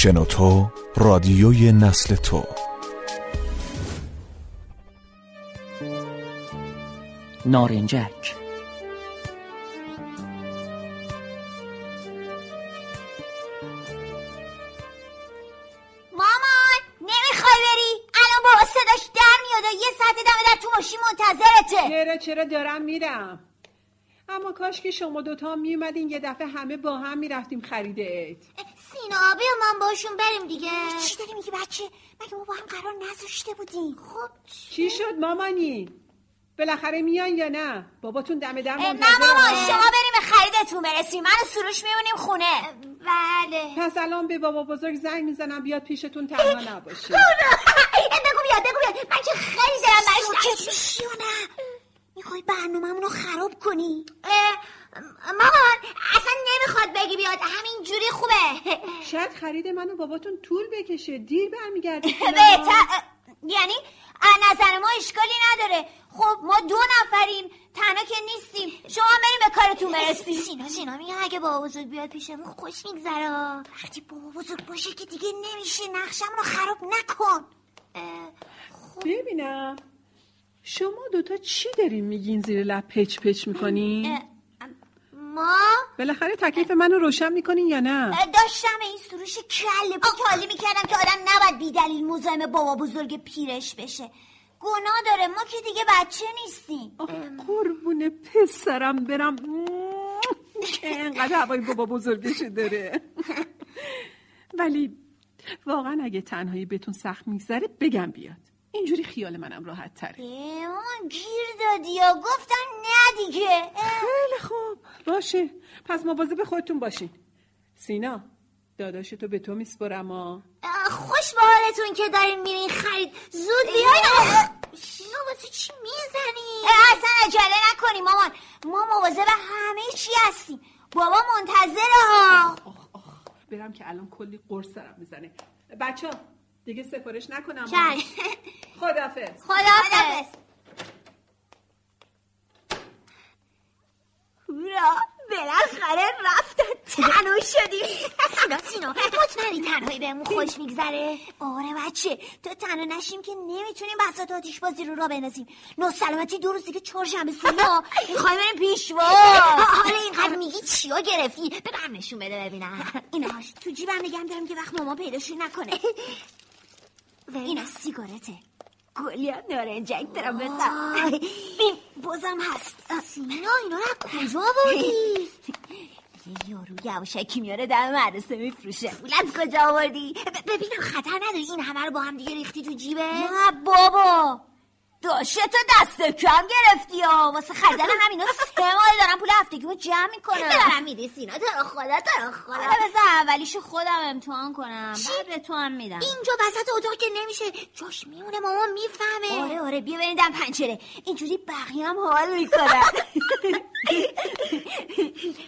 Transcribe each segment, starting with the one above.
شنوتو رادیوی نسل تو. نارنجک. مامان نمی‌خوای بری؟ الان بابا صداش در میاد و یه ساعت دمه در تو ماشین منتظرته. چرا چرا دارم میرم؟ اما کاش که شما دوتا میومدین یه دفعه همه با هم می‌رفتیم خرید عید سینا بیا من باشون بریم دیگه. چی داری میگی بچه؟ مگه ما با هم قرار نذاشته بودیم؟ خب چی شد مامانی؟ بالاخره میان یا نه؟ باباتون دم در نه مامان ها. شما بریم به خریدتون برسیم. من سروش میمونیم خونه. بله. پس الان به بابا بزرگ زنگ می‌زنم بیاد پیشتون تنها نباشید بگو بیاد بگو بیاد. من که خیلی دارم برش می‌خوای برنامه رو خراب کنی؟ اه، مامان اصلا نمی‌خواد بگی بیاد. همین جوری خوبه. شاید خرید من و باباتون طول بکشه. دیر برمیگردید بهتر یعنی از نظر ما اشکالی نداره. خب ما دو نفریم. تنها که نیستیم. شما بریم به کارتون برسیم. سینا سینا میگه اگه بابا بزرگ بیاد پیشمون خوش میگذره. وقتی بابا بزرگ باشه که دیگه نمیشه. نقشم رو خراب نکن. ببینم. شما دوتا چی دارین میگین زیر لب پچ پچ می‌کنین؟ بالاخره تکلیف منو روشن می‌کنین یا نه؟ داشتم این سروش کله پا کالی می‌کردم که آدم نباید بیدلیل مزاحم بابا بزرگ پیرش بشه. گناه داره ما که دیگه بچه نیستیم. قربون پسرم برم. که انقدر هوای بابا بزرگشه داره. ولی واقعا اگه تنهایی بهتون سخت میگذره بگم بیاد. اینجوری خیال منم راحت تره. مامان گیر دادی یا؟ گفتم نه دیگه. خیلی خوب. باشه. پس مواظب خودتون باشین. سینا داداشتو به تو میسپرم اه، خوش به حالتون که دارین میرین. خرید. زود بیاین. سینا واسه چی می‌زنی؟ اصلا عجله نکنی مامان. ما مواظب همه چی هستیم. بابا منتظره ها. آخ آخ برم که الان کلی قرص سرم می‌زنه. بچه دیگه سفارش نکنم. چشم. خدافظ. خداحافظ هورا بالاخره رفتن تنها شدیم سینا سینا مطمئنی تنهایی بهمون خوش میگذره؟ آره بچه تا تنها نشیم که نمی‌تونیم بساط آتیش بازی رو را بندازیم. نه سلامتی دو روز دیگه چهارشنبه سینا. می‌خوایم بریم پیشوا حالا اینقدر میگی چیا گرفتی؟ ببرم نشون بده ببینم. ایناش تو جیبم نگم دارم که وقت ماما پیداشون نکنه. این از سیگارته. گلیان نارنجک دارم بسم این بازم هست سینا اینا رو از کجا یه یارو یواشکی میاره در مدرسه میفروشه. پول از کجا آوردی؟ ببینم خطر نداری این همه رو با هم دیگه ریختی تو جیبه؟ نه بابا. داشته تو دست کم گرفتی ها واسه خریدن همینا سه ماه دارم پول هفتگیمو جمع می‌کنم. ببرم میدی سینا تو رو خدا تو رو خدا. حالا بذار اولیشو خودم امتحان کنم. بعد به تو هم میدم. اینجا وسط اتاق که نمیشه. جاش میمونه ماما می‌فهمه. آره آره. بیا بریم دم پنجره. اینجوری بقیه هم حال می‌کنن.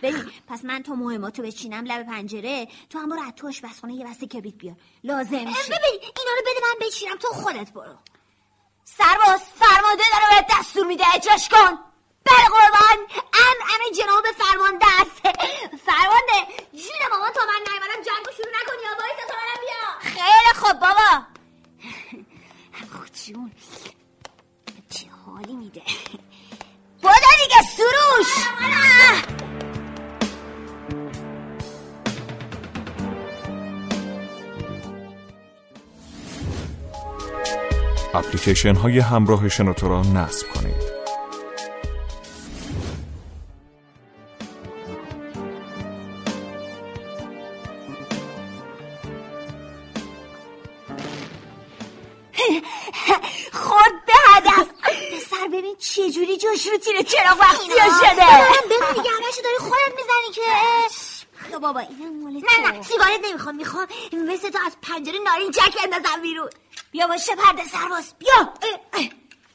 ببین پس من تا مهماتو بچینم لب پنجره تو هم برو از تو یه بسته کبریت بیار. لازم ببین اینا رو بده من بچینم تو خودت برو. سرباز فرمانده داره بهت دستور میده اجراش کن. بله قربان. ام ام جناب فرمانده است. فرمانده جون مامان تا من اپلیکیشن های همراه شنوتو را نصب کنید. خود به هدف پسر ببین چه جوری جوش رو تیر چراغ وقتی شده. من بگو دیگه همشو داری خودت می‌زنی که. تو بابا این مال نه نه سیگارت نمی‌خوام می‌خوام مثل تو از پنجره نارنجک اندازم بیرون. بیا باشه پرده سرباز. بیا. اه، اه.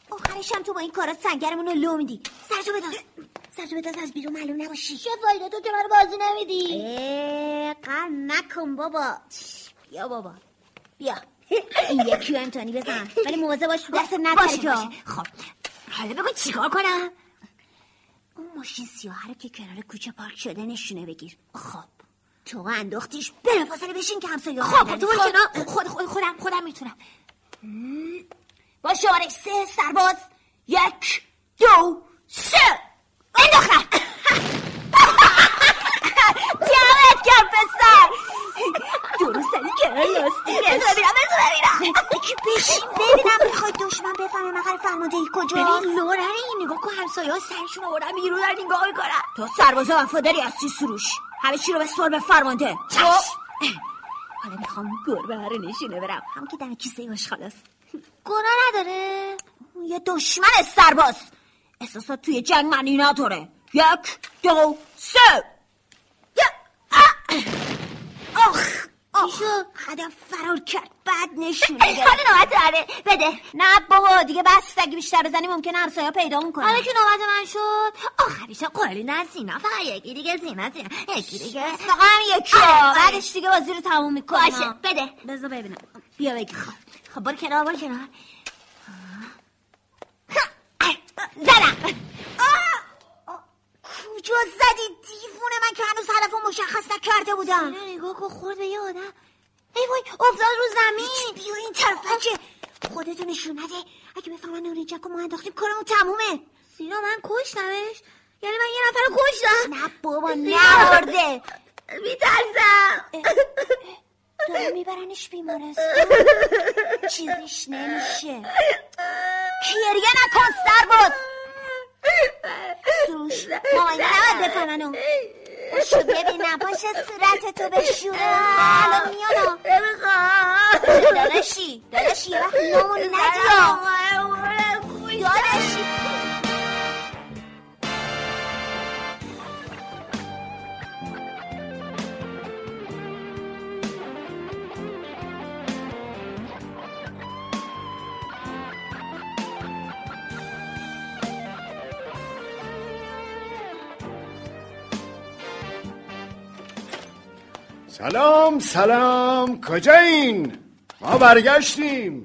آخرش هم تو با این کارات سنگرمون رو لو میدی. سرجو بداز سرجو بداز از بیرون معلوم نباشی. چه فایده؟ تو که منو بازی نمیدی. قر نکن بابا. بیا بابا. بیا. این یکی امتحانی بزن. ولی مواظب باش دست نتره باشه که خب. حالا بگو چیکار کنم؟ اون ماشین سیاه رو که کنار کوچه پارک شده نشونه بگیر. خب. تو انداختیش بلافاصله بشین که همسایه خب تو کنار. خود خود خودم خودم می‌تونم. با شماره سه سرباز. یک دو سه. انداختم. دمت کرد پسر. درست داری کنار لاستیکش بذار ببینم بذار ببینم. که بشین ببینم می‌خوای دشمن بفهمه مقر فرمانده ای کجا ببین لورن این نگاه کن همسایه ها سرشون آوردن بیرون در نگاه می‌کنن. تو سرباز وفاداری هستی سروش. همه چی رو به سر به فرمانده خب. حالا می‌خوام گربه ها رو نشونه برم. هم که در کیسه باش خلاص گناه نداره. یه دشمن سرباز. احساسات توی جنگ معنی نداره. یک دو سه. آخ آخ هدف فرار کرد. بعد نشونه حالا نوبت داره بده. نه بابا دیگه بس. اگه بیشتر بزنی ممکنه همسایه پیدا کنه حالا که نوبت من شد. آخریش قولی نه سینا فقط یکی دیگه سینا سینا یکی دیگه. فقط هم یکی. آره. بعدش دیگه بازی رو تموم می‌کنه باشه بده. بذار ببینم. بیا بگی. خب. خب برو کنار برو کنار. زدم. کجا زدی دیوونه من که هنوز هدفو مشخص نکرده بودم. سینا نگاه کن خورد به یه آدم. ای وای افتاد رو زمین. بیا این طرف بچه. خودتو نشون نده. اگه بفهمن نورینجک رو ما انداختیم کارمون تمومه. سینا من کشتمش. یعنی من یه نفر رو کشتم. نه بابا نمرده میترسم. داره میبرنش بیمارستان. چیزیش نمیشه. گریه نکن سرباز سروش مامان نباید بفهمنو باشو ببینم باشه صورت تو بشوره الان میانم داداشی داداشی یه وقت نامون ندیا داداشی. سلام سلام کجایین؟ ما برگشتیم.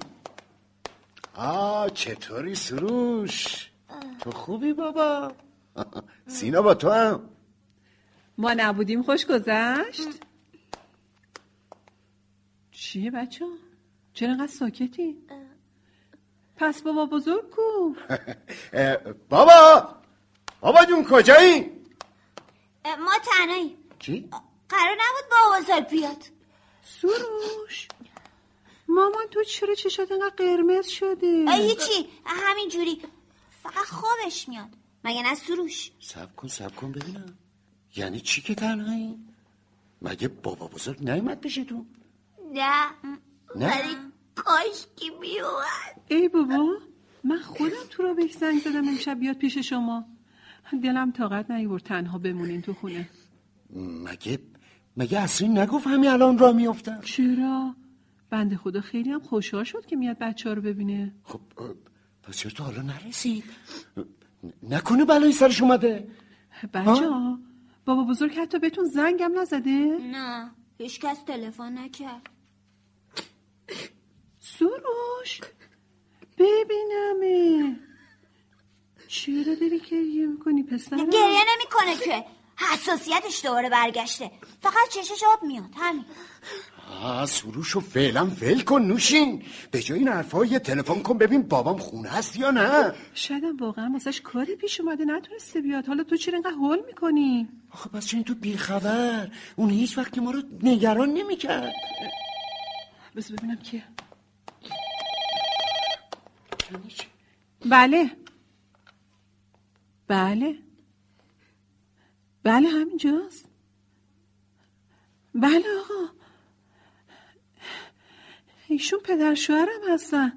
آ چطوری سروش؟ تو خوبی بابا؟ سینا با تو هم. ما نبودیم خوش گذشت. چیه بچه؟ چرا انقدر ساکتی؟ پس بابا بزرگ کو. بابا بابا جون کجایی؟ ما تنهایی. چی؟ قرار نبود با بزرگ بیاد. سروش مامان تو چرا چشات انقدر قرمز شده؟ هیچی همین جوری. فقط خوابش میاد. مگه نه سروش؟ سب کن سب کن ببینم. یعنی چی که تنهایی؟ مگه بابا بزرگ نیومد پیش تو؟ نه. نه؟ ولی کاش که میومد. ای بابا من خودم تو را بهش زنگ زدم امشب بیاد پیش شما. دلم طاقت نیورد تنها بمونین تو خونه. مگه مگه اصری نگفت همین الان را میافتم چرا؟ بنده خدا خیلی هم خوشحال شد که میاد بچه ها رو ببینه. خب پس چرا تا حالا نرسید. نکنه بلایی سرش اومده. بچه ها بابا بزرگ حتی بهتون زنگم نزده؟ نه هیچ کس تلفن نکرد. سروش ببینمه. چرا داری گریه می‌کنی پسرم؟ گریه نمی‌کنه که. حساسیتش دوباره برگشته. فقط چشش آب میاد همین. آه سروشو فعلا ول کن نوشین. به جای این حرفا یه تلفن کن ببین بابام خونه هست یا نه. شایدم واقعا واسش کاری پیش اومده نتونسته بیاد. حالا تو چرا اینقدر هول می‌کنی؟ آخه پس چون تو بیخبر؟ اون هیچ وقت که ما رو نگران نمی‌کرد. بس ببینم کیه. بله. بله. بله همینجاست. بله آقا. ایشون پدر شوهرم هستن.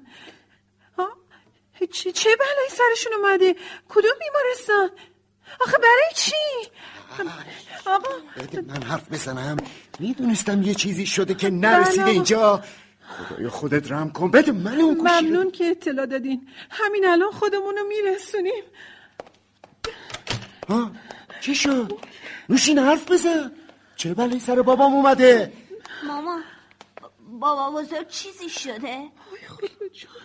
چه, چه بلایی سرشون اومده؟ کدوم بیمارستان؟ آخه برای چی؟ آقا. بده من حرف بزنم. می‌دونستم یه چیزی شده که نرسیده بله. اینجا. خدای خودت رم کن. بده من اون. ممنون که اطلاع دادین. همین الان خودمون رو میرسونیم ها چی شد نوشین حرف بزن. چه بلایی سر بابام اومده؟ ماما بابا بزرگ چیزی شده؟ آی خدا جان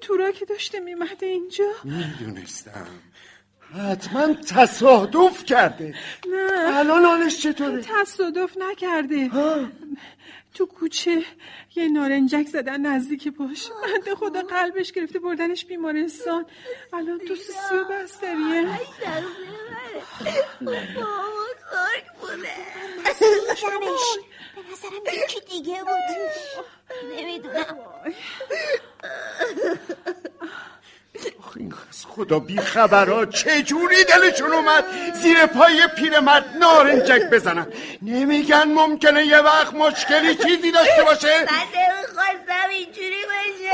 تورا که داشته میمده اینجا. می‌دونستم. حتما تصادف کرده. نه. الان حالش چطوره؟ تصادف نکرده. تو کوچه یه نارنجک زدن نزدیک باش. بنده خدا قلبش گرفته بردنش بیمارستان. الان تو سی و بستریه جمعش به نظرم یکی دیگه بود نمی‌دونم این از خدا بی خبرها چجوری دلشون اومد زیر پای پیرمرد نارنجک بزنن نمیگن ممکنه یه وقت مشکلی چیزی داشته باشه من نمی‌خواستم اینجوری بشه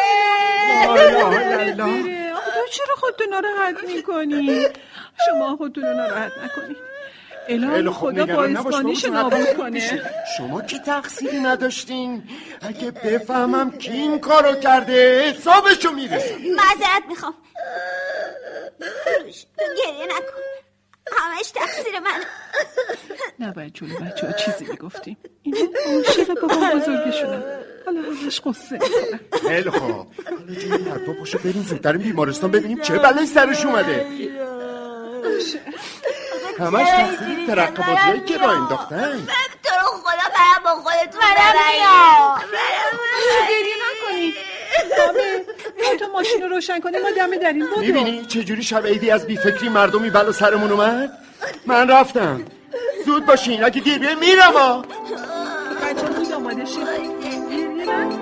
لا اله الا الله. بره. آخه تو چرا خودتو ناراحت می‌کنی شما خودتون رو ناراحت نکنی خیلی الهی خدا بابا، نابود کنه. شما که تقصیری نداشتین؟ اگه بفهمم کی این کارو کرده حسابشو می‌رسم معذرت می‌خوام. تو گریه نکن. همش تقصیر من نباید جلو بچه ها چیزی می‌گفتیم اینا عاشق بابا بزرگشونم حالا ازش قصه می‌کنم خیلی خوب. حالا جون این حرفا پاشو بریم زودتر بیمارستان ببینیم چه بلایی سرش اومده. همش تقصیر ترقه بازیایی که راه انداختن. تو رو خدا برم با خودتون گریه نکنید. بابه بیا تو ماشین رو روشن کنی ما دمه داریم بودو می‌بینی چجوری شب عیدی از بیفکری مردمی بلا سرمون اومد؟ من رفتم. زود باشین اگه دیر بیه میرم بچه ها زود آماده شید.